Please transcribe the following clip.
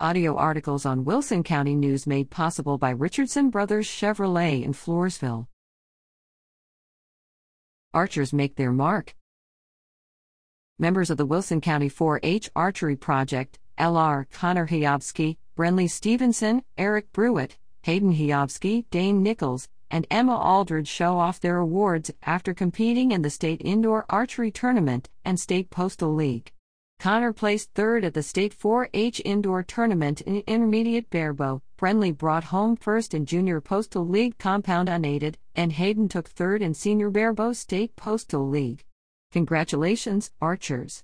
Audio articles on Wilson County News made possible by Richardson Brothers Chevrolet in Floresville. Archers make their mark. Members of the Wilson County 4 H Archery Project, LR Connor Hiobsky, Brenley Stevenson, Eric Brewitt, Hayden Hiobsky, Dane Nichols, and Emma Aldridge show off their awards after competing in the State Indoor Archery Tournament and State Postal League. Connor placed third at the State 4 H Indoor Tournament in Intermediate Barebow. Brenley brought home first in Junior Postal League Compound Unaided, and Hayden took third in Senior Barebow State Postal League. Congratulations, archers!